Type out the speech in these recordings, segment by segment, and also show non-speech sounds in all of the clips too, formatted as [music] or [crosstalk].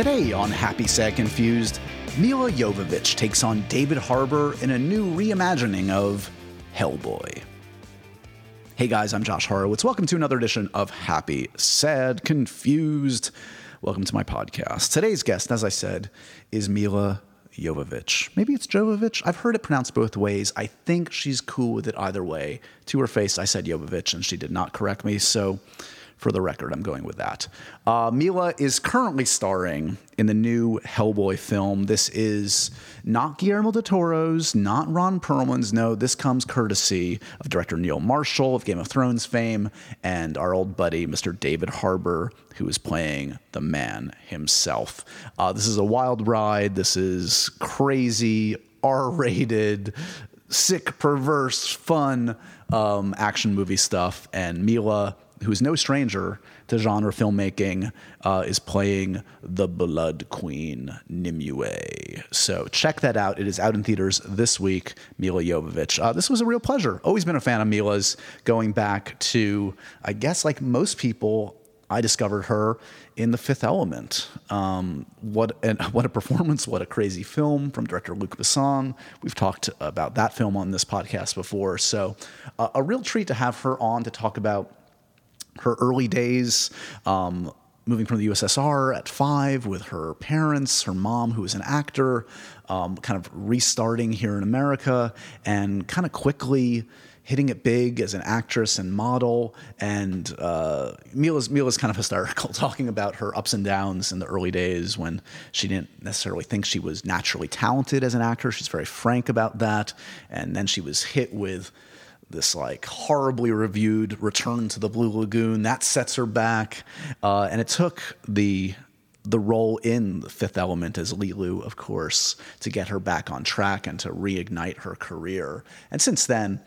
Today on Happy Sad Confused, Milla Jovovich takes on David Harbour in a new reimagining of Hellboy. Hey guys, I'm Josh Horowitz. Welcome to another edition of Happy Sad Confused. Welcome to my podcast. Today's guest, as I said, is Milla Jovovich. Maybe it's Jovovich. I've heard it pronounced both ways. I think she's cool with it either way. To her face, I said Jovovich, and she did not correct me. So for the record. I'm going with that. Uh, Milla is currently starring in the new Hellboy film. This is not Guillermo del Toro's, not Ron Perlman's. No, this comes courtesy of director Neil Marshall of Game of Thrones fame and our old buddy, Mr. David Harbour, who is playing the man himself. Uh, this is a wild ride. This is crazy, R rated, sick, perverse, fun um, action movie stuff. And Milla who is no stranger to genre filmmaking, uh, is playing the Blood Queen Nimue. So check that out. It is out in theaters this week. Milla Jovovich. Uh, this was a real pleasure. Always been a fan of Milla's. Going back to, I guess, like most people, I discovered her in The Fifth Element. Um, what and [laughs] what a performance! What a crazy film from director Luc Besson. We've talked about that film on this podcast before, so uh, a real treat to have her on to talk about her early days. Um, moving from the USSR at five with her parents, her mom, who was an actor, um, kind of restarting here in America, and kind of quickly hitting it big as an actress and model. And uh, Milla's, Milla's kind of hysterical, [laughs] talking about her ups and downs in the early days when she didn't necessarily think she was naturally talented as an actor. She's very frank about that. And then she was hit with this like horribly reviewed Return to the Blue Lagoon. That sets her back, uh, and it took the the role in the Fifth Element as Leeloo, of course, to get her back on track and to reignite her career. And since then,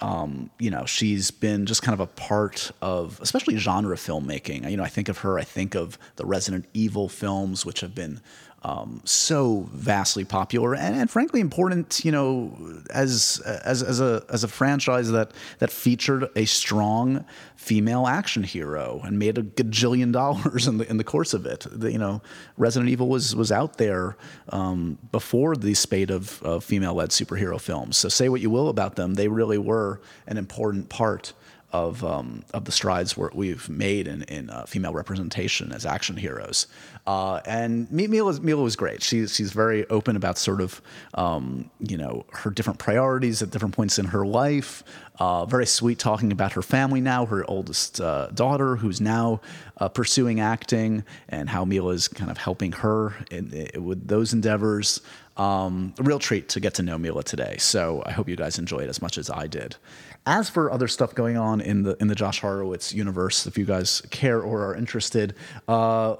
um, you know, she's been just kind of a part of, especially genre filmmaking. You know, I think of her, I think of the Resident Evil films, which have been um, so vastly popular and, and, frankly important. You know, as as as a as a franchise that that featured a strong female action hero and made a gajillion [laughs] dollars in the in the course of it. The, you know, Resident Evil was was out there um, before the spate of, of female led superhero films. So say what you will about them, they really were an important part of um, of the strides we've made in, in uh, female representation as action heroes. Uh, and Milla, Milla was great. She's she's very open about sort of um, you know her different priorities at different points in her life. Uh, very sweet talking about her family now, her oldest uh, daughter, who's now uh, pursuing acting, and how Milla is kind of helping her in, in, with those endeavors. Um, a real treat to get to know Milla today. So I hope you guys enjoy it as much as I did. As for other stuff going on in the in the Josh Horowitz universe, if you guys care or are interested, uh,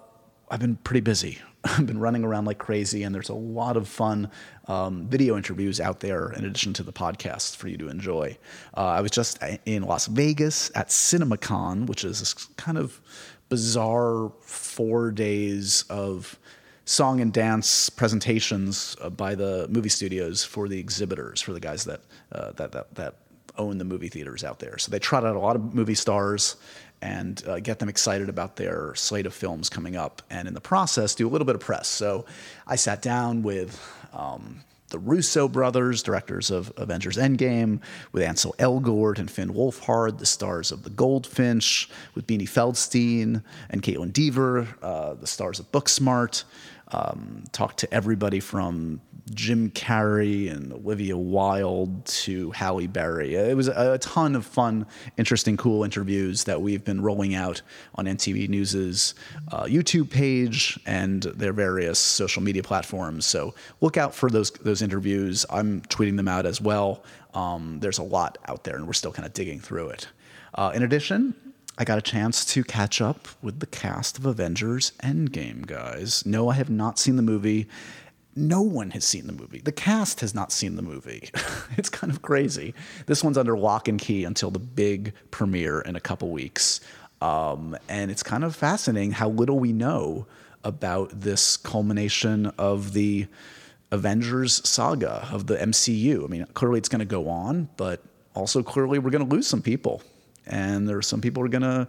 I've been pretty busy. [laughs] I've been running around like crazy, and there's a lot of fun um, video interviews out there in addition to the podcast for you to enjoy. Uh, I was just in Las Vegas at CinemaCon, which is this kind of bizarre four days of song and dance presentations uh, by the movie studios for the exhibitors, for the guys that uh, that that that own the movie theaters out there. So they trot out a lot of movie stars and uh, get them excited about their slate of films coming up, and in the process, do a little bit of press. So I sat down with um, the Russo brothers, directors of Avengers Endgame, with Ansel Elgort and Finn Wolfhard, the stars of The Goldfinch, with Beanie Feldstein and Kaitlyn Dever, uh, the stars of Booksmart. Um, talked to everybody from Jim Carrey and Olivia Wilde to Halle Berry. It was a, ton of fun, interesting, cool interviews that we've been rolling out on MTV News's uh, YouTube page and their various social media platforms. So look out for those those interviews. I'm tweeting them out as well. Um, there's a lot out there, and we're still kind of digging through it. Uh, in addition, I got a chance to catch up with the cast of Avengers Endgame, guys. No, I have not seen the movie no one has seen the movie. The cast has not seen the movie. [laughs] it's kind of crazy. This one's under lock and key until the big premiere in a couple weeks. Um, and it's kind of fascinating how little we know about this culmination of the Avengers saga of the MCU. I mean, clearly it's going to go on, but also clearly we're going to lose some people. And there are some people who are to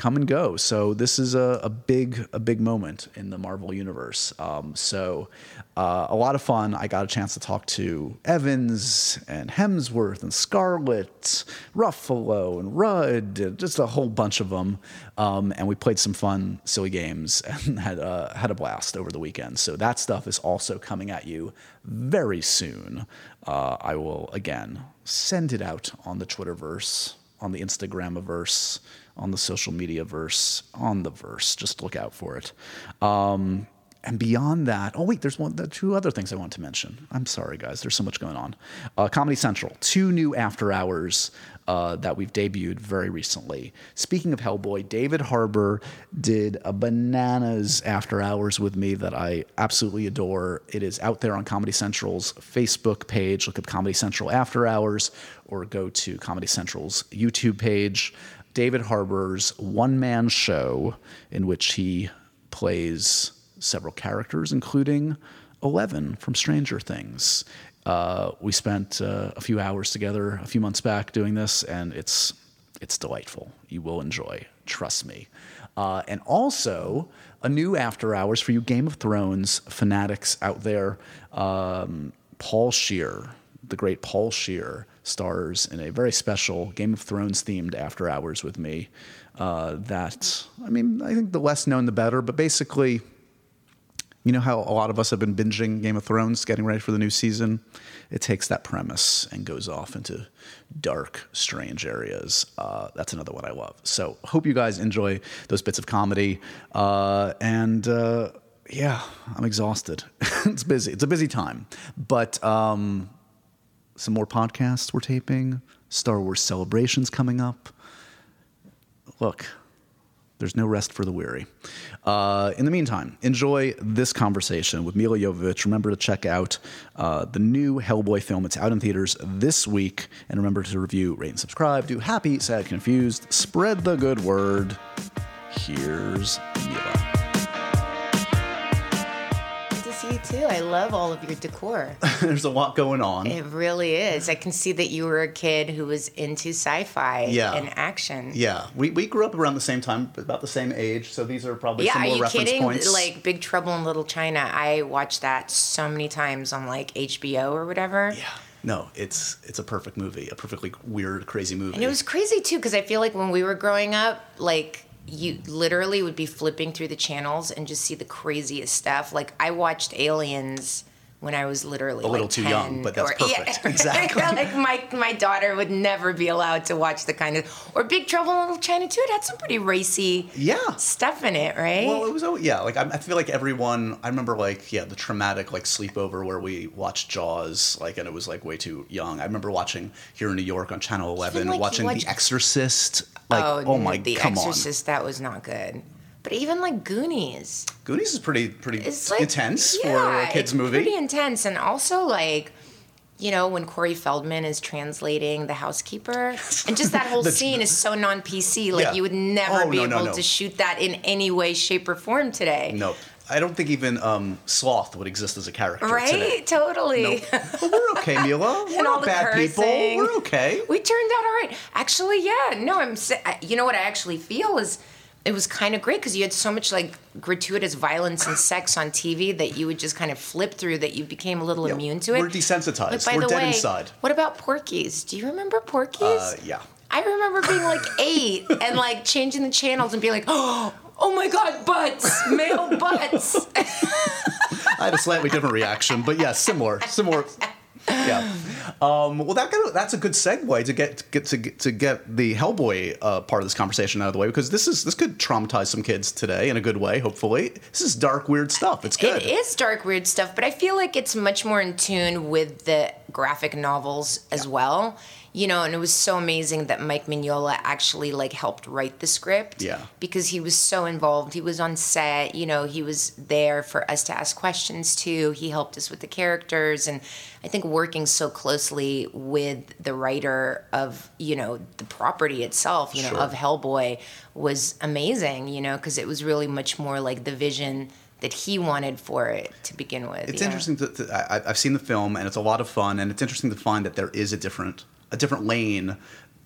come and go. So this is a, a big a big moment in the Marvel universe. Um, so uh, a lot of fun. I got a chance to talk to Evans and Hemsworth and Scarlett, Ruffalo and Rudd, just a whole bunch of them. Um, and we played some fun, silly games [laughs] and had uh, had a blast over the weekend. So that stuff is also coming at you very soon. Uh, I will again send it out on the Twitterverse, on the Instagramiverse on the social media verse, on the verse. Just look out for it. Um, and beyond that, oh wait, there's one, two other things I want to mention. I'm sorry, guys. There's so much going on. Uh, Comedy Central, two new after hours uh, that we've debuted very recently. Speaking of Hellboy, David Harbour did a bananas after hours with me that I absolutely adore. It is out there on Comedy Central's Facebook page. Look up Comedy Central After Hours, or go to Comedy Central's YouTube page. David Harbour's one man show in which he plays several characters, including Eleven from Stranger Things. Uh, we spent uh, a few hours together a few months back doing this, and it's it's delightful. You will enjoy, trust me. Uh, and also a new after hours for you Game of Thrones fanatics out there. Um, Paul Scheer, the great Paul Scheer, stars in a very special Game of Thrones themed After Hours with me. Uh, that, I mean, I think the less known the better, but basically, you know how a lot of us have been binging Game of Thrones, getting ready for the new season? It takes that premise and goes off into dark, strange areas. Uh, that's another one I love. So, hope you guys enjoy those bits of comedy. Uh, and uh, yeah, I'm exhausted. [laughs] it's busy. It's a busy time. But um, some more podcasts we're taping, Star Wars celebrations coming up. Look, there's no rest for the weary. Uh, in the meantime, enjoy this conversation with Milla Jovovich. Remember to check out uh, the new Hellboy film. It's out in theaters this week. And remember to review, rate, and subscribe. Do happy, sad, confused. Spread the good word. Here's Milla. You too. I love all of your decor. [laughs] There's a lot going on. It really is. I can see that you were a kid who was into sci-fi yeah. and action. Yeah, we, we grew up around the same time, about the same age. So these are probably yeah. Some are more you reference kidding? Points. Like Big Trouble in Little China. I watched that so many times on like HBO or whatever. Yeah. No, it's it's a perfect movie, a perfectly weird, crazy movie. And it was crazy too because I feel like when we were growing up, like you literally would be flipping through the channels and just see the craziest stuff. Like I watched Aliens when I was literally a little like too 10, young, but that's or, perfect. [laughs] Yeah, exactly. [laughs] like my my daughter would never be allowed to watch the kind of or Big Trouble in Little China too. It had some pretty racy yeah stuff in it, right? Well, it was oh yeah. Like I, I feel like everyone. I remember like yeah the traumatic like sleepover where we watched Jaws like and it was like way too young. I remember watching here in New York on Channel Eleven like, watching watched... The Exorcist. Like oh, oh my The come Exorcist on. that was not good. But even like Goonies. Goonies is pretty pretty like, intense yeah, for a kids movie. Pretty intense, and also like. You know, when Corey Feldman is translating The Housekeeper, and just that [laughs] whole scene is so non PC. Like, Yeah. you would never Oh, be no, no, able no. to shoot that in any way, shape, or form today. No, I don't think even um, Sloth would exist as a character Right? today. Totally. But we're okay, [laughs] Milla. We're not the bad people. We're okay. We turned out all right. Actually, yeah. No, I'm. You know what I actually feel is it was kind of great because you had so much like gratuitous violence and sex on TV that you would just kind of flip through that you became a little Yeah, immune to it. we're desensitized. By We're the dead way, inside. What about Porky's? Do you remember Porky's? Uh, yeah. I remember being like [laughs] eight and like changing the channels and being like, oh, [gasps] oh my god, butts, male butts. [laughs] I had a slightly different reaction, but yeah, similar, similar. Yeah. Um, well, that kind of, that's a good segue to get get to get, to get the Hellboy uh, part of this conversation out of the way because this is this could traumatize some kids today in a good way. Hopefully, this is dark, weird stuff. It's good. It is dark, weird stuff, but I feel like it's much more in tune with the graphic novels as well. You know, and it was so amazing that Mike Mignola actually like helped write the script. Yeah. Because he was so involved. He was on set, you know, he was there for us to ask questions to. He helped us with the characters and I think working so closely with the writer of, you know, the property itself, you know, Sure. of Hellboy was amazing, you know, because it was really much more like the vision that he wanted for it to begin with. It's yeah. interesting to, to I, I've seen the film and it's a lot of fun and it's interesting to find that there is a different a different lane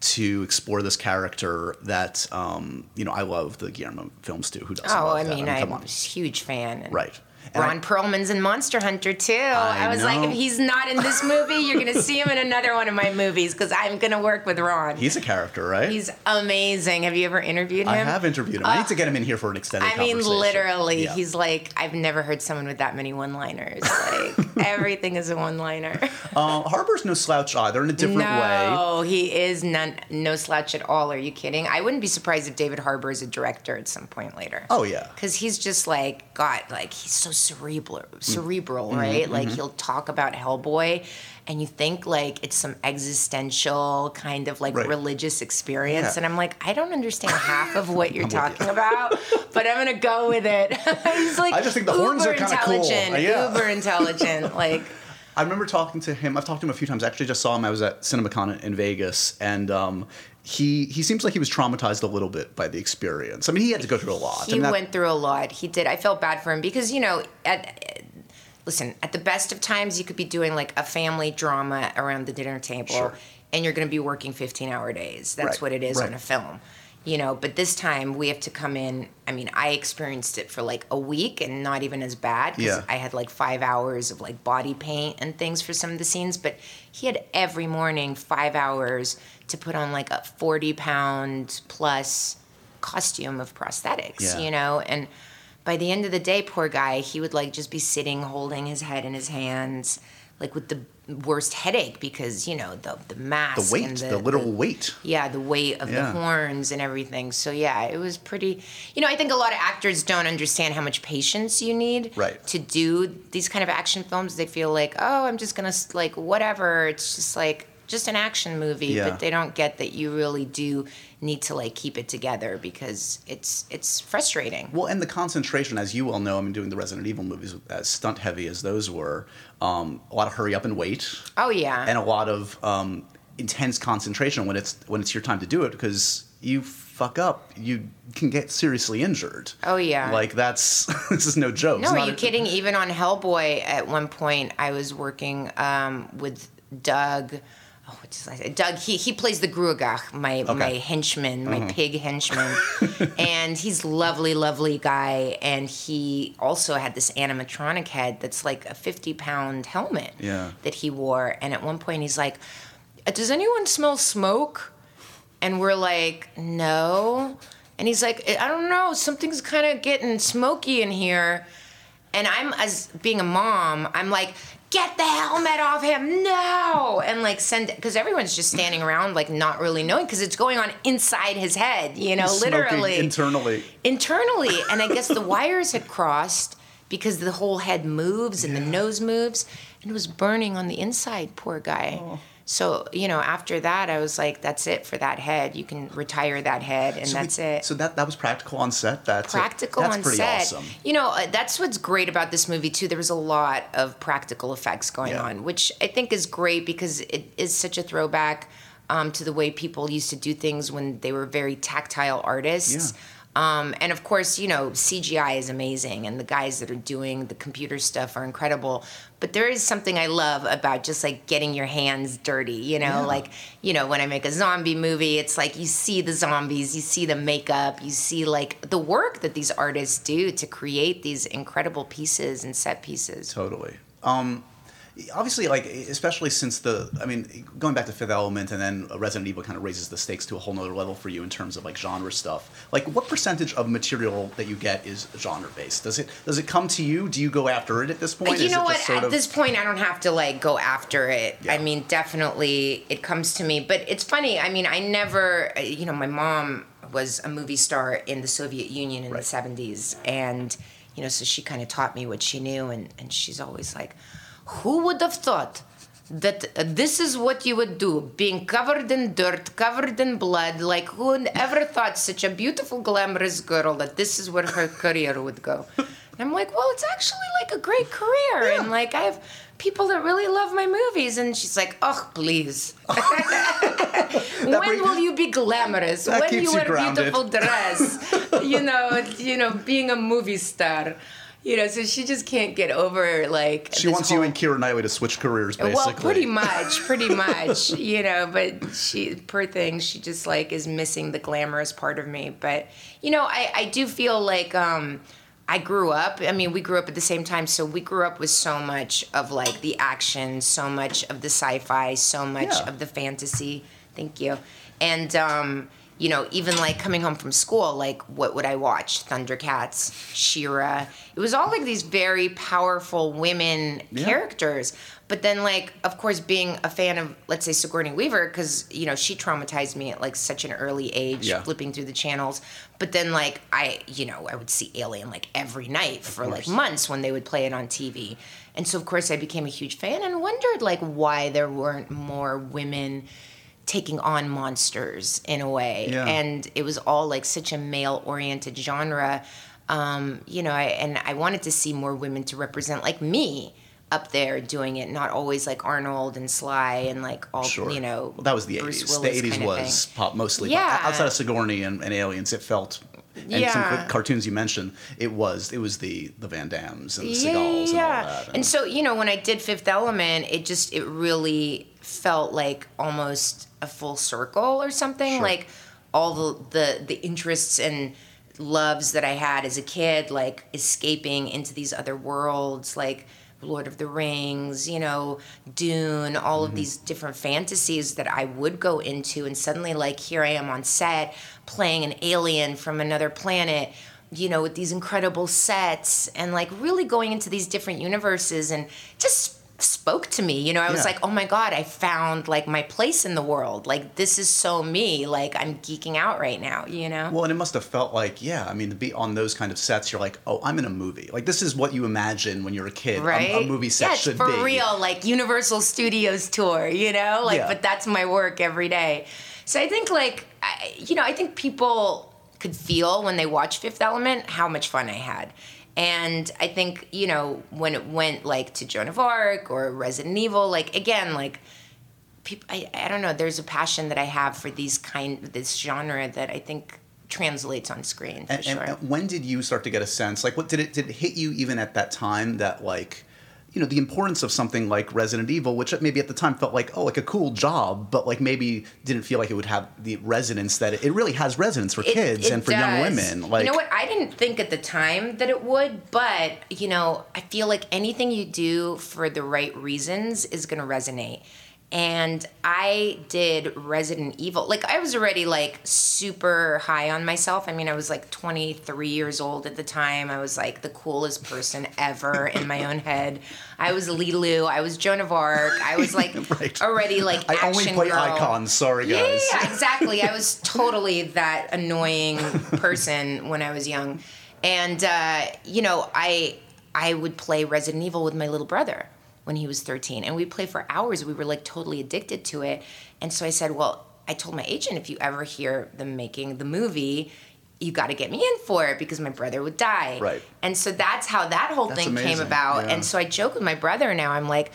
to explore this character that um, you know I love the Guillermo films too. Who doesn't? Oh, I that? mean, I'm a huge fan. And right. And Ron I- Perlman's in Monster Hunter too. I, I was like, if he's not in this movie, you're gonna see him in another one of my movies because I'm gonna work with Ron. he's a character, right? He's amazing. Have you ever interviewed him? I have interviewed him. I need to get him in here for an extended. I mean, literally, Yeah. he's like, I've never heard someone with that many one-liners. Like [laughs] everything is a one-liner. Uh, Harbour's no slouch either in a different way. no, he is none, no slouch at all. Are you kidding? I wouldn't be surprised if David Harbour is a director at some point later. Oh yeah. because he's just like got like he's so cerebral cerebral Mm-hmm, right like he'll talk about hellboy and you think like it's some existential kind of like Right. religious experience Yeah. and i'm like i don't understand half of what you're [laughs] I'm you. talking about but i'm gonna go with it [laughs] he's like I just think the horns are kinda cool. intelligent Yeah. uber intelligent [laughs] like I remember talking to him. I've talked to him a few times. I actually just saw him. I was at CinemaCon in Vegas, and um, he he seems like he was traumatized a little bit by the experience. I mean, he had to go through a lot. I He mean, that- went through a lot. He did. I felt bad for him because you know, at listen, at the best of times, you could be doing like a family drama around the dinner table, Sure. and you're going to be working 15 hour days. That's Right, what it is right. on a film. You know, but this time we have to come in. I mean, I experienced it for like a week and not even as bad because Yeah. I had like five hours of like body paint and things for some of the scenes. But he had every morning five hours to put on like a 40 pound plus costume of prosthetics, Yeah. you know? And by the end of the day, poor guy, he would like just be sitting holding his head in his hands, like with the worst headache because, you know, the the mask the weight, and the, literal weight. yeah, the weight of Yeah. the horns and everything. So yeah, it was pretty. You know, I think a lot of actors don't understand how much patience you need Right. to do these kind of action films. They feel like, oh, I'm just gonna like whatever. It's just like just an action movie, Yeah. but they don't get that you really do need to like keep it together because it's it's frustrating. Well, and the concentration, as you well know, I mean, doing the Resident Evil movies, as stunt heavy as those were, um, a lot of hurry up and wait, Oh yeah, and a lot of um, intense concentration when it's when it's your time to do it because you fuck up, you can get seriously injured. Oh, yeah. like that's [laughs] this is no joke. No, are you a- kidding? Even on Hellboy, at one point, I was working um, with Doug. Oh, what did I? Doug. He he plays the Gruagach, my my henchman, my pig henchman, [laughs] and he's lovely, lovely guy. And he also had this animatronic head that's like a fifty pound helmet Yeah. that he wore. And at one point, he's like, "Uh, "Does anyone smell smoke?" And we're like, no. And he's like, I don't know, something's kind of getting smoky in here. And I'm, as being a mom, I'm like, get the helmet off him now. And like, send it, because everyone's just standing around, like, not really knowing, because it's going on inside his head, you know, smoking literally. internally. internally. [laughs] And I guess the wires had crossed because the whole head moves and the nose moves, and it was burning on the inside, poor guy. Oh. So, you know, after that, I was like, that's it for that head. You can retire that head, and So we- that's it. So that that was practical on set. That's practical that's on pretty set. awesome. You know, uh, that's what's great about this movie too. There was a lot of practical effects going Yeah. on, which I think is great because it is such a throwback um, to the way people used to do things when they were very tactile artists. Yeah. Um, and of course, you know, CGI is amazing, and the guys that are doing the computer stuff are incredible. But there is something I love about just like getting your hands dirty, you know, Yeah. like, you know, when I make a zombie movie, it's like you see the zombies, you see the makeup, you see like the work that these artists do to create these incredible pieces and set pieces. Totally. Um, obviously, like especially since the, I mean, going back to Fifth Element and then Resident Evil kind of raises the stakes to a whole nother level for you in terms of like genre stuff. Like, what percentage of material that you get is genre based? Does it does it come to you? Do you go after it at this point? you Is know what? At of- this point, I don't have to like go after it. Yeah. I mean, definitely it comes to me. But it's funny. I mean, I never, you know, my mom was a movie star in the Soviet Union in Right. the 70s. And, you know, so she kind of taught me what she knew. And, and she's always like, who would have thought? That this is what you would do, being covered in dirt, covered in blood. Like, who ever thought such a beautiful, glamorous girl that this is where her career would go? And I'm like, well, it's actually like a great career, and like I have people that really love my movies. And she's like, oh, please, [laughs] when brings- will you be glamorous? When you wear beautiful dress? [laughs] you know, you know, being a movie star. You know, so she just can't get over like. She wants whole... you and Keira Knightley to switch careers, basically. Well, pretty much, [laughs] pretty much, you know. But she, poor thing, she just like is missing the glamorous part of me. But you know, I I do feel like. um I grew up. I mean, we grew up at the same time, so we grew up with so much of like the action, so much of the sci-fi, so much yeah. of the fantasy. Thank you. And um, you know, even like coming home from school, like what would I watch? Thundercats, She-Ra. It was all like these very powerful women yeah. characters. But then, like, of course, being a fan of, let's say, Sigourney Weaver, because you know she traumatized me at like such an early age, yeah. flipping through the channels. But then, like, I, you know, I would see Alien like every night for like months when they would play it on TV, and so of course I became a huge fan and wondered like why there weren't more women taking on monsters in a way yeah. and it was all like such a male oriented genre um, you know I, and i wanted to see more women to represent like me up there doing it not always like arnold and sly and like all sure. you know well, that was the Bruce 80s Willis the 80s was pop mostly yeah. Pop. outside of sigourney and, and aliens it felt and yeah. some cartoons you mentioned, it was it was the the Van Dammes and the yeah, Seagals and all that. And, and so you know, when I did Fifth Element, it just it really felt like almost a full circle or something. Sure. Like all the, the the interests and loves that I had as a kid, like escaping into these other worlds, like Lord of the Rings, you know, Dune, all mm-hmm. of these different fantasies that I would go into. And suddenly, like, here I am on set playing an alien from another planet, you know, with these incredible sets and like really going into these different universes and just spoke to me. You know, I was yeah. like, oh my God, I found like my place in the world. Like, this is so me. Like, I'm geeking out right now, you know? Well, and it must have felt like, yeah, I mean, to be on those kind of sets, you're like, oh, I'm in a movie. Like, this is what you imagine when you're a kid. Right. A, a movie set yeah, should for be. For real, like Universal Studios tour, you know? Like, yeah. but that's my work every day. So I think, like, I, you know, I think people could feel when they watch Fifth Element how much fun I had. And I think, you know, when it went like to Joan of Arc or Resident Evil, like again, like people, I, I don't know, there's a passion that I have for these kind, this genre that I think translates on screen for and, sure. And when did you start to get a sense, like what did it, did it hit you even at that time that like, you know the importance of something like Resident Evil, which maybe at the time felt like oh like a cool job, but like maybe didn't feel like it would have the resonance that it, it really has resonance for it, kids it and for does. young women. Like you know what, I didn't think at the time that it would, but you know I feel like anything you do for the right reasons is going to resonate and I did Resident Evil. Like I was already like super high on myself. I mean, I was like 23 years old at the time. I was like the coolest person ever in my own head. I was Leeloo. I was Joan of Arc. I was like [laughs] right. already like I only play girl. icons. Sorry guys. Yeah, yeah, exactly. I was [laughs] totally that annoying person when I was young, and uh, you know, I I would play Resident Evil with my little brother when he was 13 and we played for hours. We were like totally addicted to it. And so i said well i told my agent if you ever hear them making the movie you got to get me in for it because my brother would die. Right. And so that's how that whole that's thing amazing. came about yeah. and so i joke with my brother now. I'm like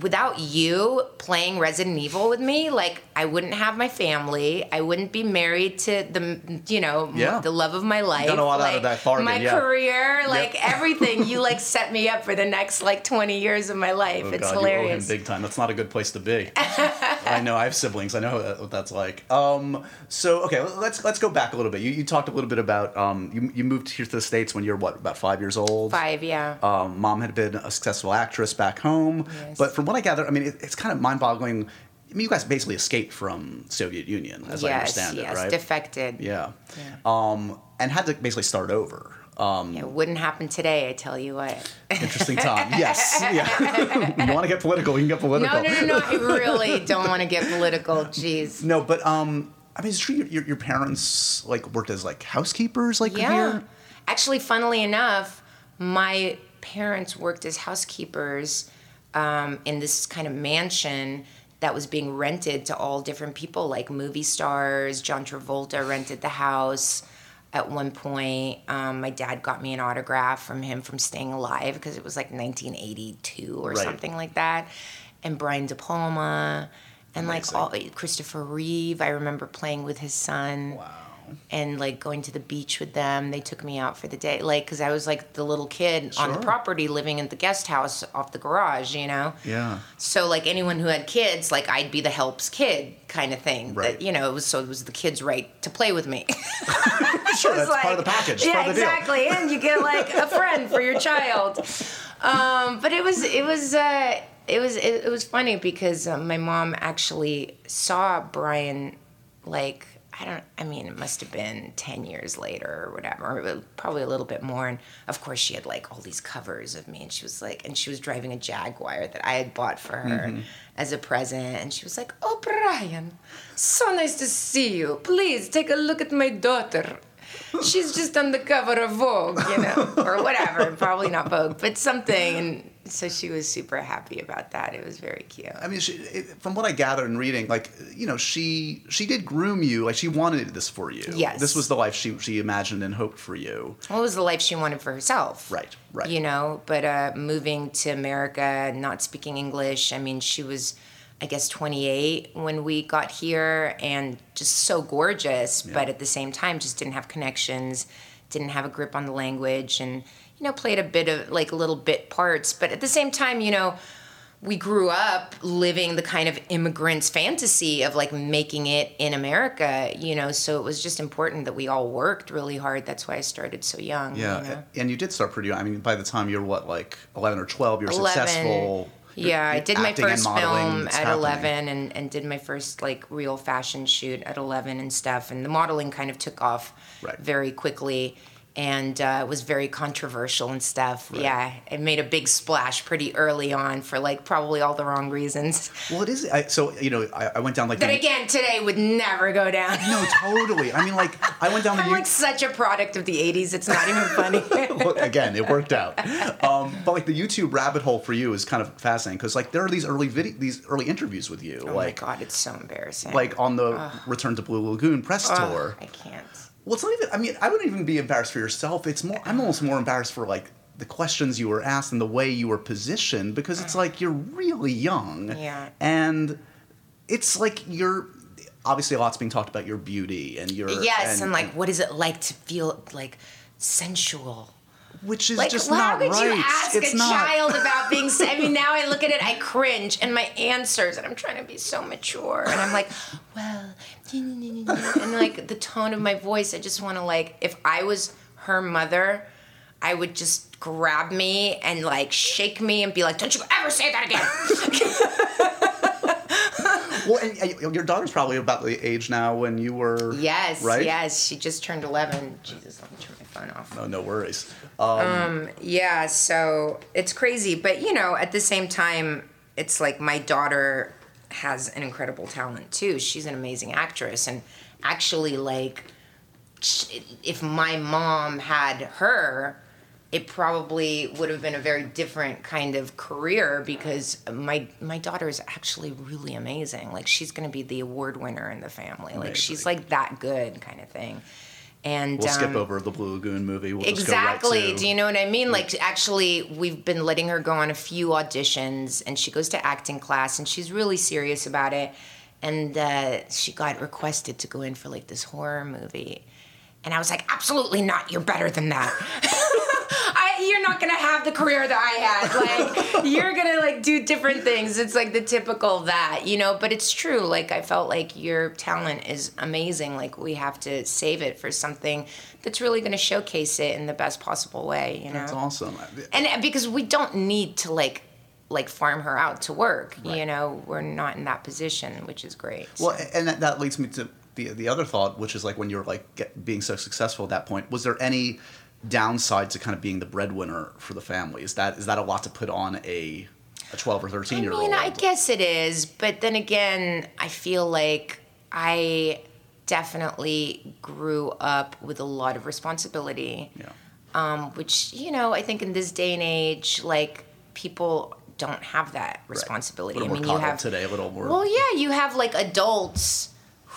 without you playing Resident Evil with me, like I wouldn't have my family. I wouldn't be married to the you know yeah. the love of my life. Got a lot like, out of that bargain, My yeah. career, like yep. everything. You like set me up for the next like twenty years of my life. Oh, it's God, hilarious. You big time. That's not a good place to be. [laughs] I know. I have siblings. I know what that's like. Um, so okay, let's let's go back a little bit. You, you talked a little bit about um, you you moved here to the states when you're what about five years old. Five, yeah. Um, mom had been a successful actress back home, yes. but from what I gather, I mean. It, it's kind of mind-boggling. I mean, you guys basically escaped from Soviet Union, as yes, I understand yes, it, right? defected. Yeah. yeah. Um, and had to basically start over. Um, it wouldn't happen today, I tell you what. Interesting time. [laughs] Yes. Yeah. [laughs] you want to get political? You can get political. No, no, no, no. I really don't want to get political. Jeez. No, but um, I mean, it's true. Your, your parents like worked as like housekeepers, like yeah. here. Actually, funnily enough, my parents worked as housekeepers um, in this kind of mansion that was being rented to all different people, like movie stars. John Travolta rented the house at one point. Um, my dad got me an autograph from him from Staying Alive because it was like 1982 or right. something like that. And Brian De Palma and Amazing. like all Christopher Reeve. I remember playing with his son. Wow. And like going to the beach with them. They took me out for the day, like because I was like the little kid on the property living in the guest house off the garage, you know. Yeah. So like anyone who had kids, like I'd be the helps kid kind of thing. Right. That you know, it was so it was the kids' right to play with me. [laughs] Sure, It was that's part of the package. Yeah, the deal. exactly. And you get like a friend for your child. Um, but it was it was uh, it was it, it was funny because uh, my mom actually saw Brian like I don't I mean it must have been 10 years later or whatever probably a little bit more and of course she had like all these covers of me and she was like and she was driving a Jaguar that I had bought for her Mm-hmm. as a present and she was like oh Brian so nice to see you please take a look at my daughter she's just on the cover of Vogue, you know, or whatever. [laughs] Probably not Vogue, but something. And so she was super happy about that. It was very cute. I mean, she, it, from what I gathered in reading, like you know, she she did groom you. Like she wanted this for you. Yes. This was the life she she imagined and hoped for you. What was the life she wanted for herself? Right, right. You know, but uh, moving to America, not speaking English. I mean, she was, I guess, 28 when we got here, and just so gorgeous. But at the same time, just didn't have connections, didn't have a grip on the language, and you know, played a bit of like little bit parts. But at the same time, you know. We grew up living the kind of immigrant's fantasy of like making it in America, you know. So it was just important that we all worked really hard. That's why I started so young. Yeah, you know? and you did start pretty. young. I mean, by the time you're what, like eleven or twelve, you're 11. successful. Yeah, I did my first film at happening. 11 and, and did my first like real fashion shoot at 11 and stuff. And the modeling kind of took off Right. very quickly and uh, was very controversial and stuff. Yeah, it made a big splash pretty early on for like probably all the wrong reasons. Well, it is. I, so you know, I, I went down like That the- again today would never go down. No, totally. I mean, like I went down [laughs] the. I'm like such a product of the 80s, it's not even funny. [laughs] well, again, it worked out. Um, but like the YouTube rabbit hole for you is kind of fascinating because like there are these early video, these early interviews with you, oh like my god, it's so embarrassing. like on the Return to Blue Lagoon press Ugh, tour. I can't. Well, it's not even. I mean, I wouldn't even be embarrassed for yourself. It's more. I'm almost more embarrassed for like the questions you were asked and the way you were positioned because it's mm. like you're really young. Yeah. And it's like you're obviously a lot's being talked about your beauty and your Yes, and, like, what is it like to feel like sensual? Which is Like, just how not could right. you ask it's a not. child about being? I mean, [laughs] now I look at it, I cringe, and my answers, and I'm trying to be so mature, and I'm like, well, and like the tone of my voice, I just want to like, if I was her mother, I would just grab me and like shake me and be like, don't you ever say that again. [laughs] [laughs] Well, and, your daughter's probably about the age now when you were. yes, Right. yes, she just turned 11. Jesus, let me turn my phone off. No, no worries. Um, Yeah, so it's crazy, but you know, at the same time, it's like my daughter has an incredible talent too. She's an amazing actress, and actually, like, if my mom had her, it probably would have been a very different kind of career because my my daughter is actually really amazing. Like, she's going to be the award winner in the family. Like, she's like that good kind of thing. And we'll skip um, over the Blue Lagoon movie. We'll just Exactly. go right to, Do you know what I mean? Like, actually, we've been letting her go on a few auditions, and she goes to acting class, and she's really serious about it. And uh, she got requested to go in for like this horror movie, and I was like, absolutely not. You're better than that. [laughs] [laughs] I, you're not gonna have the career that I had. Like, [laughs] you're gonna like do different things. It's like the typical that, you know. But it's true. Like, I felt like your talent is amazing. Like, we have to save it for something that's really gonna showcase it in the best possible way. You know. That's awesome. And uh, because we don't need to like like farm her out to work. You know, we're not in that position, which is great. Well, so. and that, that leads me to the the other thought, which is like when you're like get, being so successful at that point, was there any downside to kind of being the breadwinner for the family? Is that is that a lot to put on a a 12 or 13 year old? I old? mean, I guess it is, but then again, I feel like I definitely grew up with a lot of responsibility, Yeah. um, which, you know, I think in this day and age, like, people don't have that responsibility. Little I mean, you have today, a little more. Well, yeah, you have like adults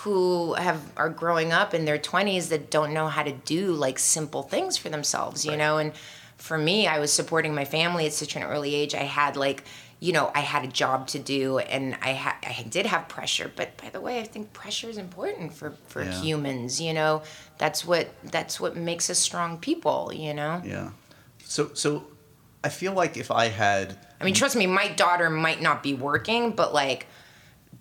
who have are growing up in their 20s that don't know how to do like simple things for themselves, you Right. know, and for me, I was supporting my family at such an early age. I had like, you know, I had a job to do and I ha- I did have pressure, but by the way, I think pressure is important for for Yeah. humans, you know. That's what that's what makes us strong people, you know. Yeah. So so I feel like if I had I mean, trust me, my daughter might not be working, but like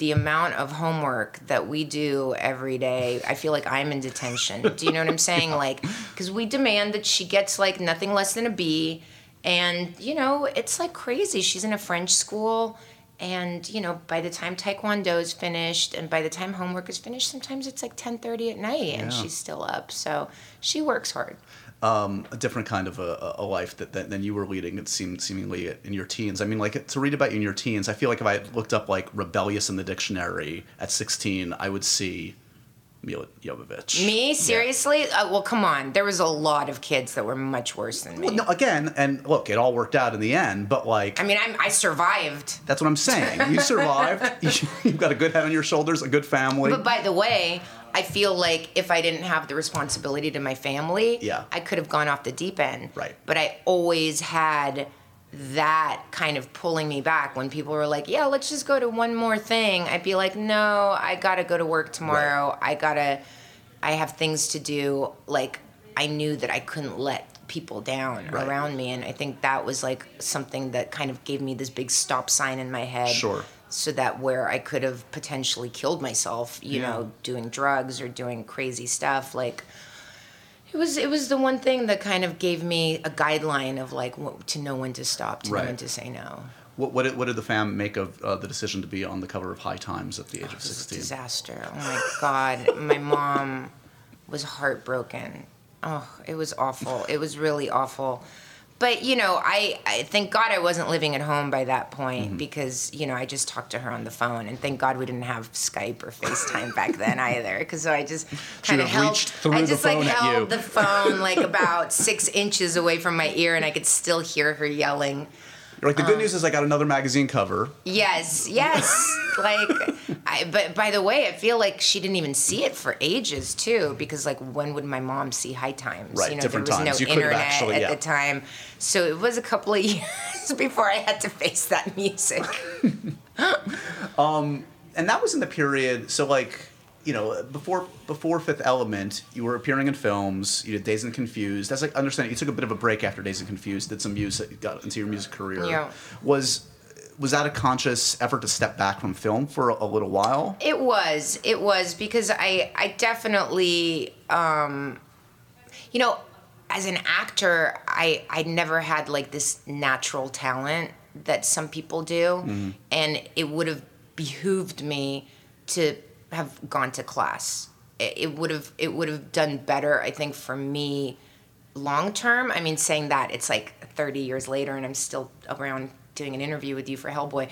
the amount of homework that we do every day, I feel like I'm in detention. Do you know what I'm [laughs] saying? Like, because we demand that she gets like nothing less than a B. And, you know, it's like crazy. She's in a French school. And, you know, by the time Taekwondo is finished and by the time homework is finished, sometimes it's like 10.30 at night and Yeah. she's still up. So she works hard. Um, a different kind of a, a life that, that than you were leading. It seemed seemingly in your teens. I mean, like to read about you in your teens, I feel like if I looked up like rebellious in the dictionary at sixteen, I would see Milla Jovovich. Me? Yeah. Seriously? Uh, well, come on. There was a lot of kids that were much worse than me. Well, no, again, and look, it all worked out in the end, but like. I mean, I'm, I survived. that's what I'm saying. You survived. [laughs] [laughs] You've got a good head on your shoulders, a good family. But by the way, I feel like if I didn't have the responsibility to my family, Yeah. I could have gone off the deep end. Right. But I always had that kind of pulling me back when people were like, "Yeah, let's just go to one more thing." I'd be like, "No, I got to go to work tomorrow. I got to I have things to do." Like I knew that I couldn't let people down Right. around me and I think that was like something that kind of gave me this big stop sign in my head Sure. So that where I could have potentially killed myself, you Yeah. know, doing drugs or doing crazy stuff, like it was it was the one thing that kind of gave me a guideline of like what, to know when to stop, to Right. know when to say no. what, what, did, what did the fam make of uh, the decision to be on the cover of High Times at the age of was a 16? disaster. Oh my god, my mom was heartbroken. Oh, it was awful. It was really awful. But you know, I, I thank God I wasn't living at home by that point Mm-hmm. because you know I just talked to her on the phone, and thank God we didn't have Skype or FaceTime back then [laughs] either. Because so I just kind of held, I the just like held the phone like [laughs] about six inches away from my ear, and I could still hear her yelling. You're like, the good news is I got another magazine cover. Yes, yes. [laughs] like, I, but by the way, I feel like she didn't even see it for ages too, because like, when would my mom see High Times? Right, you know, different there was times. no You internet actually- at yeah. the time, so it was a couple of [laughs] years before I had to face that music. [laughs] um, and that was in the period so like you know before before fifth element you were appearing in films you did Dazed and Confused. That's like understand you took a bit of a break after Dazed and Confused did some music got into your music career. Yeah. was was that a conscious effort to step back from film for a, a little while? It was. It was because I I definitely um you know, as an actor, I I never had like this natural talent that some people do. And it would have behooved me to have gone to class. It, would have it would have done better I think for me long term. I mean saying that it's like 30 years later and I'm still around doing an interview with you for Hellboy.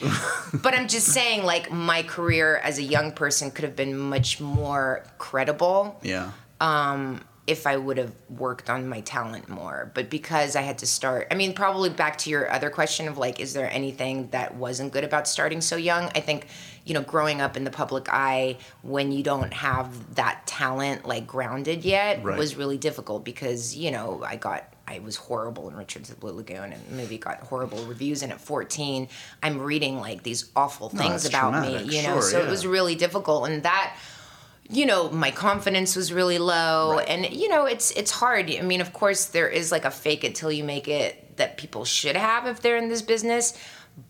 [laughs] but I'm just saying like my career as a young person could have been much more credible yeah um, if I would have worked on my talent more. But because I had to start, I mean, probably back to your other question of like, is there anything that wasn't good about starting so young? I think, you know, growing up in the public eye when you don't have that talent like grounded yet Right. was really difficult because, you know, I got. I was horrible in Richard's Blue Lagoon, and the movie got horrible reviews. And at 14, I'm reading like these awful things that's about traumatic. me, you know. Sure, so it was really difficult, and that you know my confidence was really low Right. and you know it's it's hard i mean of course there is like a fake it till you make it that people should have if they're in this business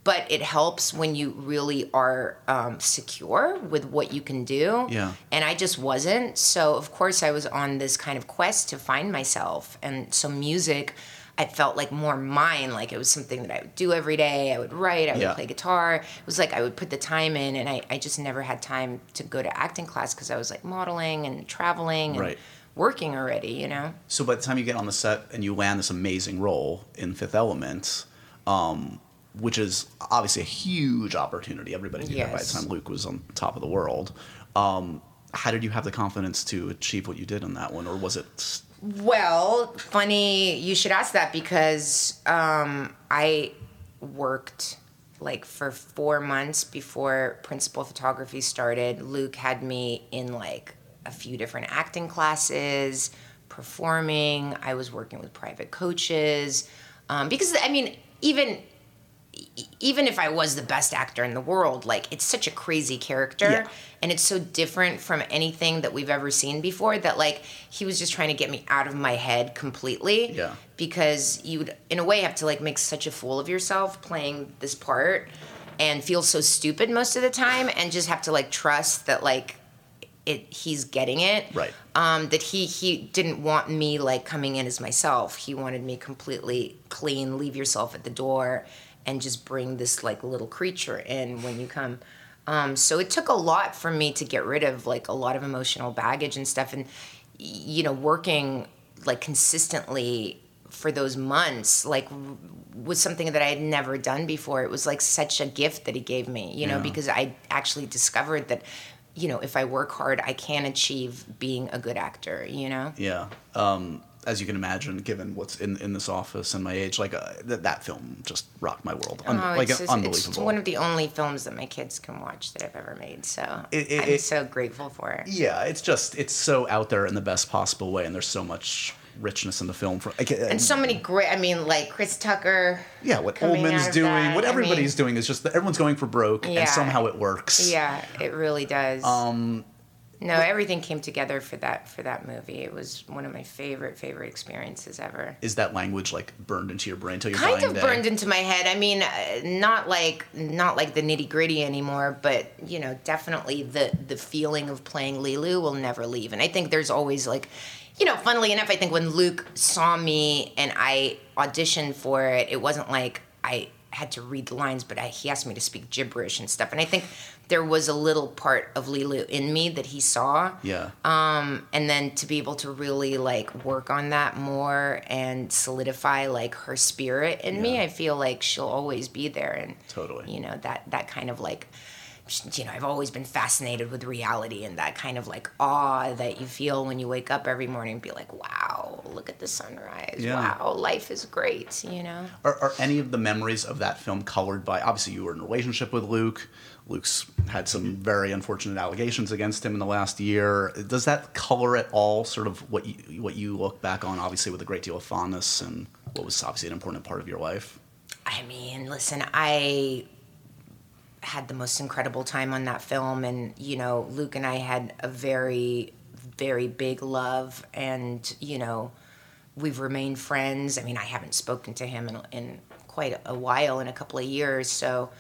but it helps when you really are um, secure with what you can do Yeah. and i just wasn't so of course i was on this kind of quest to find myself and so music I felt like more mine, like it was something that I would do every day. I would write, I would Yeah. play guitar. It was like I would put the time in, and I, I just never had time to go to acting class because I was like modeling and traveling and Right. working already, you know? so by the time you get on the set and you land this amazing role in fifth element um, which is obviously a huge opportunity. Everybody knew that by the time Luc was on top of the world. Um, how did you have the confidence to achieve what you did on that one or was it Well, funny you should ask that because um, I worked like for four months before principal photography started. Luc had me in like a few different acting classes, performing. I was working with private coaches. Um, because I mean, even even if I was the best actor in the world, like it's such a crazy character Yeah. and it's so different from anything that we've ever seen before that like he was just trying to get me out of my head completely. Yeah. Because you would in a way have to like make such a fool of yourself playing this part and feel so stupid most of the time and just have to like trust that like it he's getting it Right. um, that he he didn't want me like coming in as myself. He wanted me completely clean, leave yourself at the door, and just bring this like little creature in when you come. Um, so it took a lot for me to get rid of like a lot of emotional baggage and stuff, and you know, working like consistently for those months like was something that I had never done before. It was like such a gift that he gave me, you know, Yeah. because I actually discovered that you know, if I work hard, I can achieve being a good actor, you know? Yeah. Um, as you can imagine, given what's in, in this office and my age, like uh, th- that film just rocked my world. Un- Oh, like it's, just- unbelievable. it's one of the only films that my kids can watch that I've ever made. So It- it- I'm it- so grateful for it. yeah, it's just it's so out there in the best possible way, and there's so much richness in the film. For, like, And so many great, I mean, like Chris Tucker. yeah, what coming Oldman's doing, that, what I everybody's mean- doing is just that everyone's going for broke, Yeah. and somehow it works. Yeah, it really does. Um, no, everything came together for that for that movie. It was one of my favorite favorite experiences ever. is that language like burned into your brain till your kind of day? burned into my head. I mean, uh, not like not like the nitty gritty anymore, but you know, definitely the the feeling of playing Leeloo will never leave. And I think there's always like, you know, funnily enough, I think when Luc saw me and I auditioned for it, it wasn't like I had to read the lines, but I, he asked me to speak gibberish and stuff. And I think there was a little part of Leeloo in me that he saw Yeah. um, and then to be able to really like work on that more and solidify like her spirit in me i feel like she'll always be there and Totally. you know that that kind of like you know i've always been fascinated with reality and that kind of like awe that you feel when you wake up every morning and be like wow look at the sunrise Yeah. wow life is great you know Are, are any of the memories of that film colored by? Obviously, you were in a relationship with Luc. Luc's had some very unfortunate allegations against him in the last year. Does that color at all sort of what you what you look back on? Obviously, with a great deal of fondness and what was obviously an important part of your life. I mean, listen, I had the most incredible time on that film, and you know, Luke and I had a very, very big love, and you know, we've remained friends. I mean, I haven't spoken to him in, in quite a while, in a couple of years, so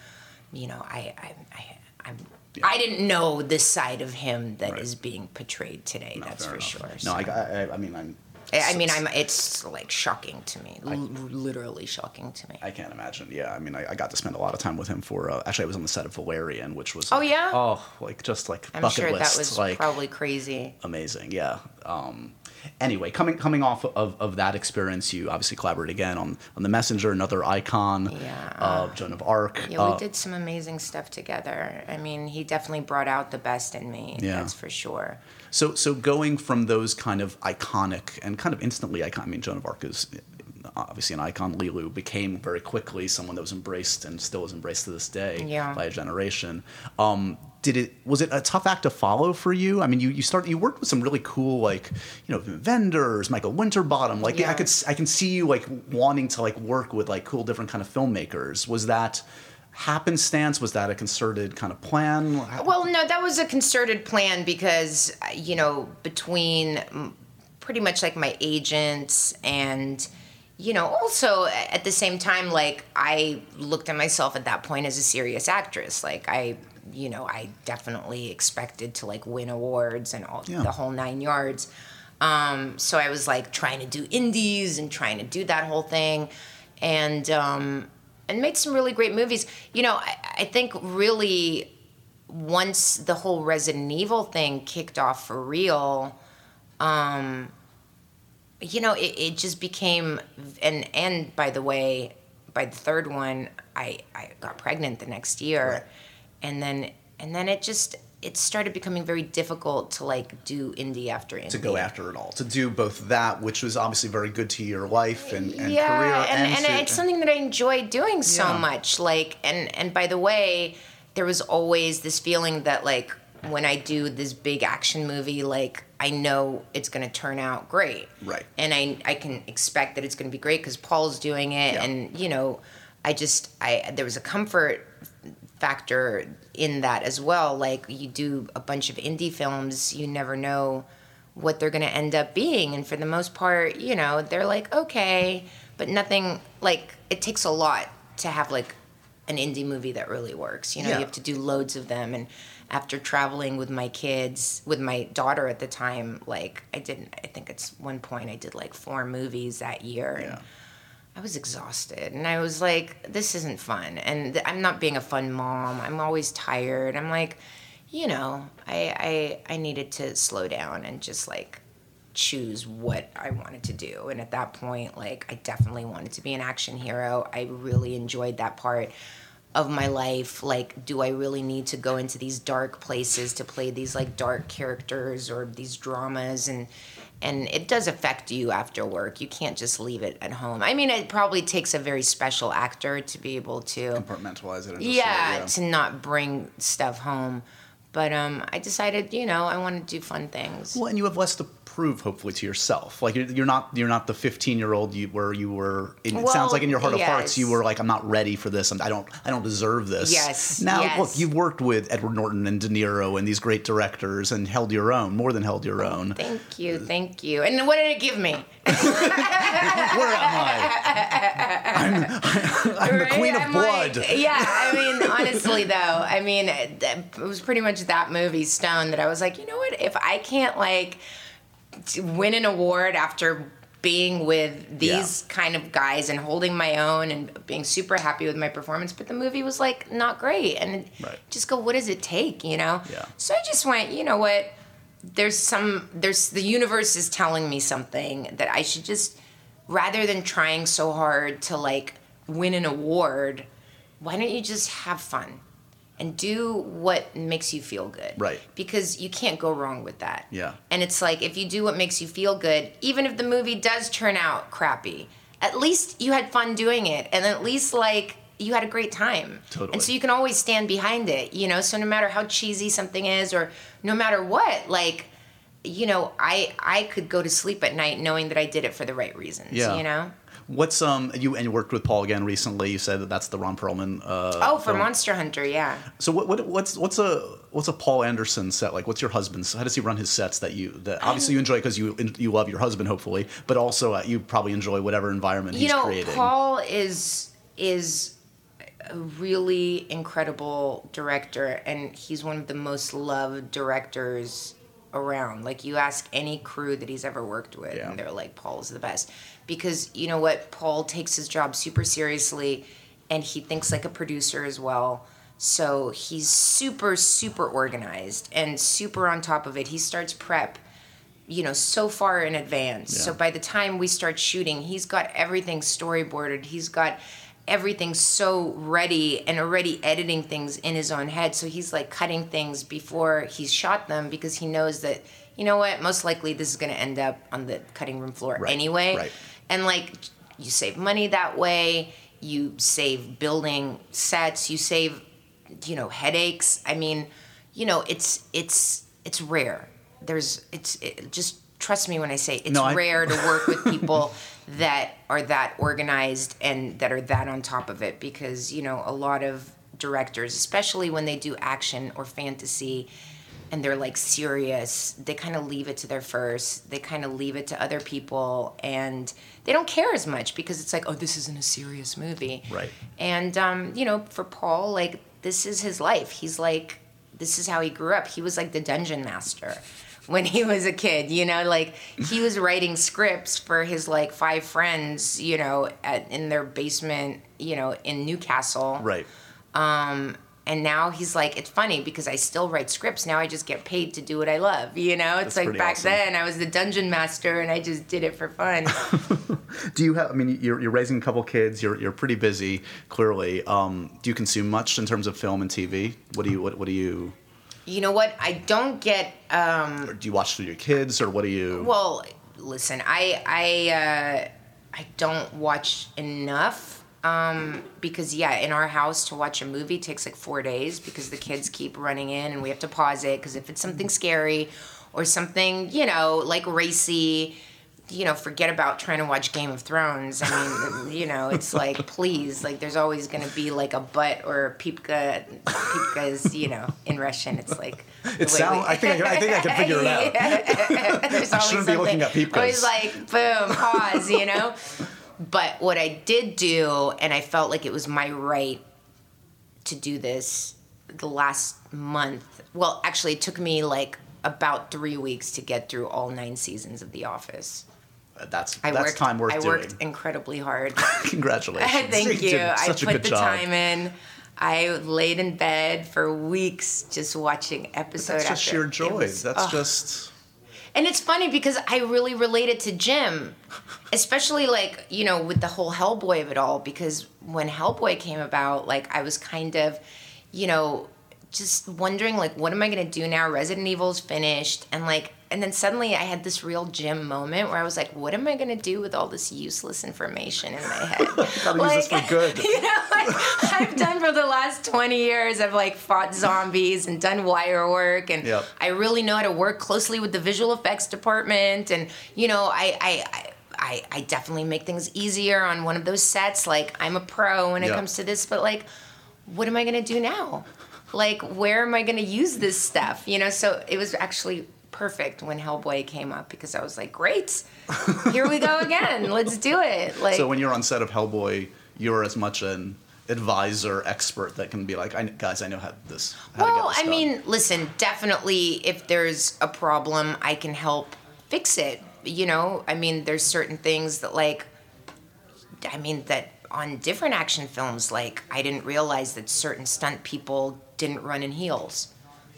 you know, I, I, I I'm. I didn't know this side of him that is Right. being portrayed today. No, that's for enough. sure. No, so. I, I, I mean, I'm. I, I mean, I'm. It's like shocking to me, L- literally shocking to me. I can't imagine. Yeah, I mean, I, I got to spend a lot of time with him for. Uh, actually, I was on the set of Valerian, which was. Oh, yeah? Oh, like just like I'm bucket sure list, that was like probably crazy. amazing. Yeah. Um, anyway, coming coming off of, of that experience, you obviously collaborate again on on the Messenger, another icon Yeah. of Joan of Arc. Yeah, Uh, we did some amazing stuff together. I mean, he definitely brought out the best in me. Yeah. That's for sure. So so going from those kind of iconic and kind of instantly iconic. I mean, Joan of Arc is obviously an icon. Leeloo became very quickly someone that was embraced and still is embraced to this day Yeah. by a generation. Um, did it was it a tough act to follow for you? I mean, you you start you worked with some really cool like you know Wenders, Michael Winterbottom. Like I could I can see you like wanting to like work with like cool different kind of filmmakers. Was that happenstance? Was that a concerted kind of plan? Well, no, that was a concerted plan because, you know, between pretty much like my agents and, you know, also at the same time, like I looked at myself at that point as a serious actress. Like I, you know, I definitely expected to like win awards and all Yeah. the whole nine yards. Um, so I was like trying to do indies and trying to do that whole thing, and um, and made some really great movies. You know, I, I think really once the whole Resident Evil thing kicked off for real, um, you know, it, it just became and and by the way, by the third one, I I got pregnant the next year, Right. And then and then it just it started becoming very difficult to like do indie after indie to go after it all, to do both that, which was obviously very good to your life and, and yeah, career, and, and, to- it's something that I enjoy doing so Yeah. much. Like, and and by the way, there was always this feeling that like when I do this big action movie, like I know it's going to turn out great, Right. And I I can expect that it's going to be great because Paul's doing it, Yeah. and you know. I just I there was a comfort factor in that as well. Like you do a bunch of indie films, you never know what they're going to end up being and for the most part, you know, they're like okay, but nothing like it takes a lot to have like an indie movie that really works. You know, Yeah. you have to do loads of them and after traveling with my kids, with my daughter at the time, like I didn't I think it's one point I did like four movies that year and Yeah. I was exhausted and I was like, this isn't fun. And th- I'm not being a fun mom. I'm always tired. I'm like, you know, I, I, I needed to slow down and just like choose what I wanted to do. And at that point, like, I definitely wanted to be an action hero. I really enjoyed that part of my life. Like, do I really need to go into these dark places to play these like dark characters or these dramas? And, and it does affect you after work. You can't just leave it at home. I mean, it probably takes a very special actor to be able to, Compartmentalize it. And just yeah, sort of- to not bring stuff home. But um, I decided, you know, I want to do fun things. Well, and you have less to prove, hopefully, to yourself. Like you're, you're not you're not the 15 year old you where you were. In, it sounds like in your heart of hearts, you were like, I'm not ready for this. and I don't I don't deserve this. Yes, Now yes. look, you've worked with Edward Norton and De Niro and these great directors and held your own, more than held your oh, own. Thank you, thank you. And what did it give me? [laughs] Where am I? I'm, I'm the Right? queen of I'm blood. like- yeah, I mean, honestly, though, I mean, it, was pretty much that movie, Stone, that I was like, you know what? If I can't like win an award after being with these kind of guys and holding my own and being super happy with my performance, but the movie was like not great, and Right. just go, what does it take? You know? Yeah. So I just went, you know what? There's some, there's the universe is telling me something that I should just, rather than trying so hard to like win an award, why don't you just have fun and do what makes you feel good? Right. Because you can't go wrong with that. Yeah. And it's like if you do what makes you feel good, even if the movie does turn out crappy, at least you had fun doing it, and at least like you had a great time. Totally. And so you can always stand behind it, you know. So no matter how cheesy something is, or no matter what, like, you know, I I could go to sleep at night knowing that I did it for the right reasons. Yeah. You know. What's um you and you worked with Paul again recently? You said that that's the Ron Perlman. Uh, Oh, for film. Monster Hunter, yeah. So what, what what's what's a what's a Paul Anderson set like? What's your husband's? How does he run his sets that you that obviously you enjoy because you you love your husband hopefully, but also uh, you probably enjoy whatever environment you he's know creating. paul is is a really incredible director and he's one of the most loved directors around. Like you ask any crew that he's ever worked with Yeah. and they're like paul's the best. Because you know what? Paul takes his job super seriously and he thinks like a producer as well. So he's super super organized and super on top of it. He starts prep you know so far in advance. So by the time we start shooting he's got everything storyboarded. He's got everything so ready and already editing things in his own head. So he's like cutting things before he's shot them because he knows that you know what most likely this is going to end up on the cutting room floor Right, anyway. right. and like you save money that way you save building sets you save you know headaches. I mean you know it's it's it's rare. There's it's it, just trust me when i say it's No, I- rare to work with people [laughs] that are that organized and that are that on top of it because you know a lot of directors especially when they do action or fantasy and they're like serious they kind of leave it to their first they kind of leave it to other people and they don't care as much because it's like oh this isn't a serious movie. Right. and um, you know for paul like this is his life. He's like this is how he grew up. He was like the dungeon master when he was a kid you know like he was writing scripts for his like five friends you know at, in their basement you know in newcastle right. and now he's like it's funny because i still write scripts now i just get paid to do what i love you know That's it's like back awesome. then i was the dungeon master and i just did it for fun [laughs] Do you have? I mean, you're, you're raising a couple kids. You're you're pretty busy. Clearly, um, do you consume much in terms of film and TV? What do you what, what do you you know what i don't get um or do you watch through your kids or what do you? Well, listen, I I uh, I don't watch enough um, because yeah, in our house to watch a movie takes like four days because the kids keep running in and we have to pause it because if it's something scary or something you know like racy. You know, forget about trying to watch Game of Thrones. I mean, [laughs] you know, it's like, please, like, there's always going to be like a butt or a. Pipka is, you know, in Russian, it's like. It sounds. I think I, can, I think I can figure it out. [laughs] There's [laughs] I shouldn't be looking at pipkas. Always like, boom, pause, you know? But what I did do, and I felt like it was my right to do this the last month. Well, actually, it took me like about three weeks to get through all nine seasons of The Office. That's I that's worked, time worth I doing. worked incredibly hard. [laughs] [laughs] Congratulations. Thank [laughs] you. did I such a put good the job. time in. I laid in bed for weeks just watching episode That's after. just sheer joy. was- That's just. And it's funny because I really related to Jim, especially like, you know, with the whole Hellboy of it all. Because when Hellboy came about, like, I was kind of, you know, just wondering, like, what am I going to do now? Resident Evil's finished. And, like, and then suddenly I had this real Jim moment where I was like, what am I going to do with all this useless information in my head? [laughs] Gotta use this for [laughs] good. You know, like I've done for the last 20 years. I've like fought zombies and done wire work, and Yep. I really know how to work closely with the visual effects department. And you know, I I. I I, I definitely make things easier on one of those sets. Like I'm a pro when it Yeah. comes to this, but like, what am I gonna do now? Like, where am I gonna use this stuff? You know, so it was actually perfect when Hellboy came up because I was like, great, here we go again. Let's do it. Like, So when you're on set of Hellboy, you're as much an advisor, expert that can be like, I, guys, I know how this. How Well, this I done." mean, listen, definitely if there's a problem, I can help fix it. You know, I mean, there's certain things that, like, I mean, that on different action films, like, I didn't realize that certain stunt people didn't run in heels.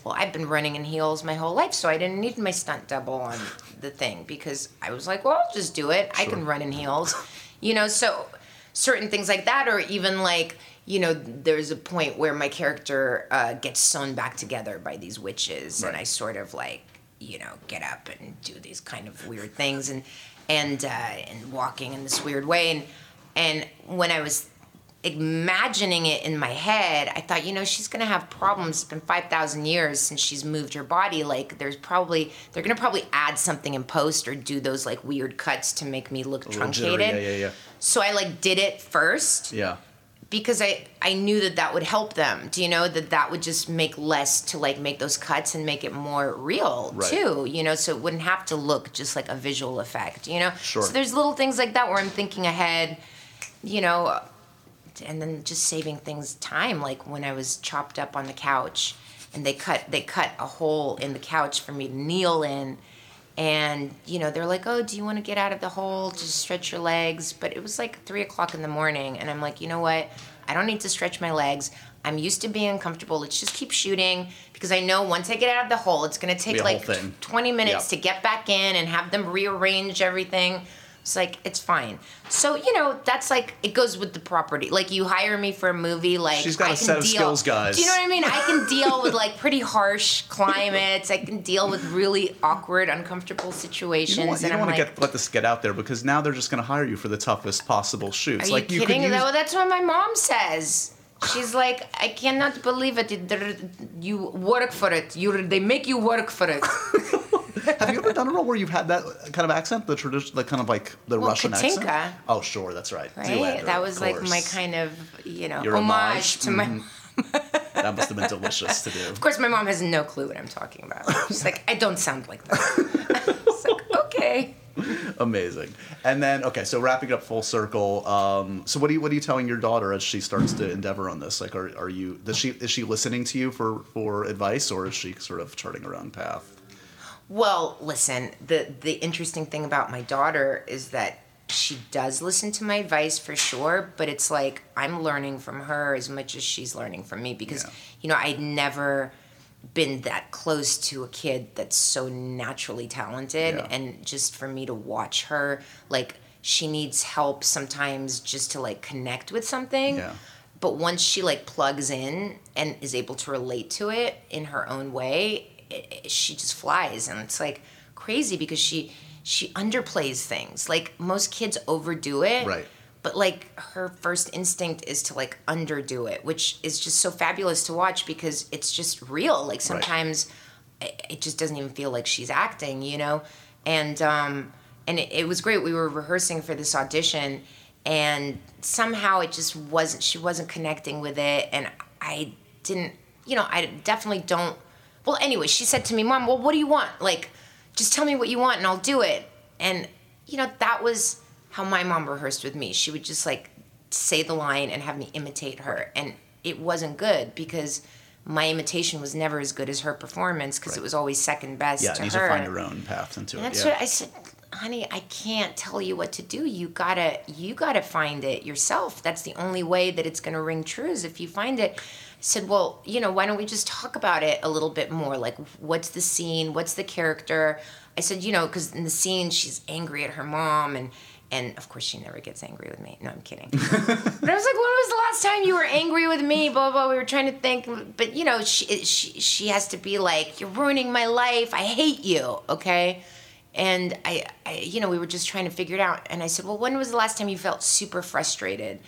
Well, I've been running in heels my whole life, so I didn't need my stunt double on the thing because I was like, well, I'll just do it. I can run in heels. You know, so certain things like that, or even like, you know, there's a point where my character uh, gets sewn back together by these witches, and I sort of like, you know, get up and do these kind of weird things, and and uh, and walking in this weird way, and and when I was imagining it in my head, I thought, you know, she's gonna have problems. It's been five thousand years since she's moved her body. Like, there's probably they're gonna probably add something in post or do those like weird cuts to make me look truncated. Yeah, yeah, yeah. So I like did it first Yeah. because I I knew that that would help them. Do you know that that would just make less to like make those cuts and make it more real Right. too. You know, so it wouldn't have to look just like a visual effect. You know, Sure. So there's little things like that where I'm thinking ahead. You know, and then just saving things time. Like when I was chopped up on the couch, and they cut they cut a hole in the couch for me to kneel in. And you know they're like, "Oh, do you want to get out of the hole? Just stretch your legs." But it was like three o'clock in the morning, and I'm like, you know what? I don't need to stretch my legs. I'm used to being uncomfortable. Let's just keep shooting because I know once I get out of the hole, it's gonna take Be like 20 minutes Yep. to get back in and have them rearrange everything. It's like it's fine. So you know that's like it goes with the property. Like you hire me for a movie, like She's got I a can set of deal. skills, guys. Do you know what I mean? I can [laughs] deal with like pretty harsh climates. I can deal with really awkward, uncomfortable situations. You don't want, you and don't want to get let this get out there because now they're just going to hire you for the toughest possible shoots. Are like you could kidding? use- That- that's what my mom says. She's like, I cannot believe it. You work for it. You they make you work for it. [laughs] Have you ever done a role where you've had that kind of accent, the tradition, the kind of like the Well, Russian accent? Katinka. Oh, sure, that's right. Right? Zoolander, that was like my kind of, you know, Your homage, homage? to my. Mhm. [laughs] That must have been delicious to do. Of course, my mom has no clue what I'm talking about. She's like, I don't sound like that. [laughs] like, okay. Amazing. And then, okay, so wrapping it up full circle. Um, so, what are you what are you telling your daughter as she starts to endeavor on this? Like, are, are you does she is she listening to you for for advice, or is she sort of charting her own path? Well, listen, the the interesting thing about my daughter is that she does listen to my advice for sure, but it's like I'm learning from her as much as she's learning from me because Yeah. you know, I'd never been that close to a kid that's so naturally talented Yeah. and just for me to watch her like she needs help sometimes just to like connect with something. Yeah. But once she like plugs in and is able to relate to it in her own way, it, it- she just flies, and it's like crazy because she she underplays things. Like most kids overdo it, Right. But like her first instinct is to like underdo it, which is just so fabulous to watch because it's just real. Like sometimes it, it just doesn't even feel like she's acting, you know, and um and it, it was great. We were rehearsing for this audition, and somehow it just wasn't. She wasn't connecting with it, and I didn't. You know, I definitely don't. Well, anyway, she said to me, "Mom, well, what do you want? Like, just tell me what you want, and I'll do it." And you know, that was how my mom rehearsed with me. She would just like say the line and have me imitate her, and it wasn't good because my imitation was never as good as her performance because it was always second best Yeah, to you her. to find your own path into And it. that's Yeah. what I said, honey, I can't tell you what to do. You gotta you gotta find it yourself. That's the only way that it's gonna ring true is if you find it. I said, well, you know, why don't we just talk about it a little bit more? Like, what's the scene? What's the character? I said, you know, because in the scene she's angry at her mom and and of course she never gets angry with me. No, I'm kidding. [laughs] but I was like, when was the last time you were angry with me? Blah blah. We were trying to think, but you know, she she she has to be like, you're ruining my life. I hate you. Okay. And I, I, you know, we were just trying to figure it out. And I said, well, when was the last time you felt super frustrated?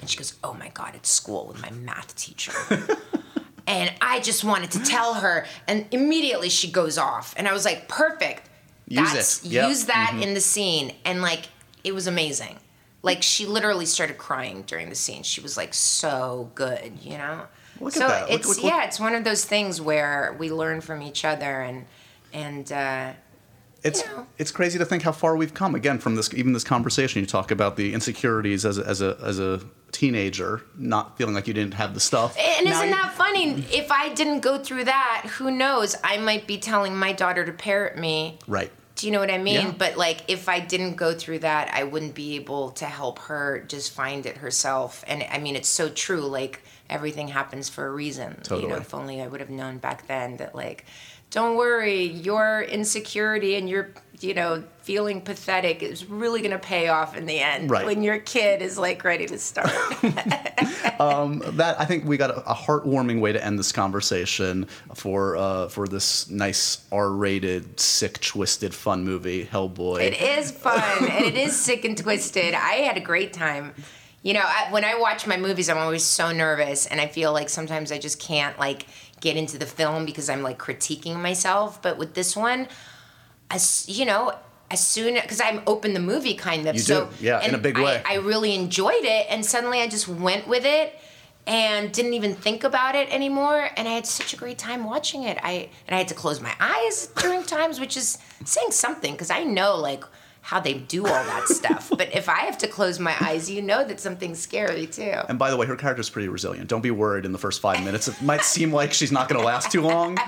And she goes, oh my God, it's school with my math teacher. [laughs] and I just wanted to tell her. And immediately she goes off. And I was like, perfect. Use That's. Yep. Use that in the scene. And like, it was amazing. Like, she literally started crying during the scene. She was like, so good, you know? Look at so it's, look- look- yeah, it's one of those things where we learn from each other and, and, uh, it's you know. it's crazy to think how far we've come again from this even this conversation you talk about the insecurities as a, as a as a teenager not feeling like you didn't have the stuff And Now isn't you- that funny? If I didn't go through that, who knows? I might be telling my daughter to parrot me. right Do you know what I mean? Yeah. But like, if I didn't go through that, I wouldn't be able to help her just find it herself. And I mean, it's so true. Like, everything happens for a reason. You Totally. know, if only I would have known back then that, like, don't worry, your insecurity and your, you know, feeling pathetic is really going to pay off in the end Right. when your kid is like ready to start. [laughs] that I think we got a, a heartwarming way to end this conversation for uh, for this nice R-rated, sick, twisted, fun movie, Hellboy. It is fun and it is sick and twisted. I had a great time. You know, I, when I watch my movies, I'm always so nervous, and I feel like sometimes I just can't like get into the film because I'm like critiquing myself. But with this one, as you know, as soon because I'm open the movie kind of. You so do, yeah, in a big I- way. I really enjoyed it, and suddenly I just went with it and didn't even think about it anymore and i had such a great time watching it i and i had to close my eyes during times which is saying something because i know like how they do all that [laughs] stuff but if i have to close my eyes you know that something's scary too and by the way, her character's pretty resilient. Don't be worried in the first five minutes. It might seem like she's not going to last too long.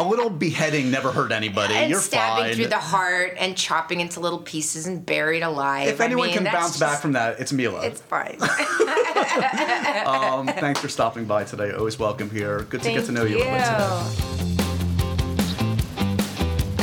A little beheading never hurt anybody. and You're stabbing fine. through the heart and chopping into little pieces and buried alive if I anyone mean, can bounce back from that, it's Milla. it's fine [laughs] Um, [laughs] thanks for stopping by today. Always welcome here. Good to Thank get to know you, a little bit today.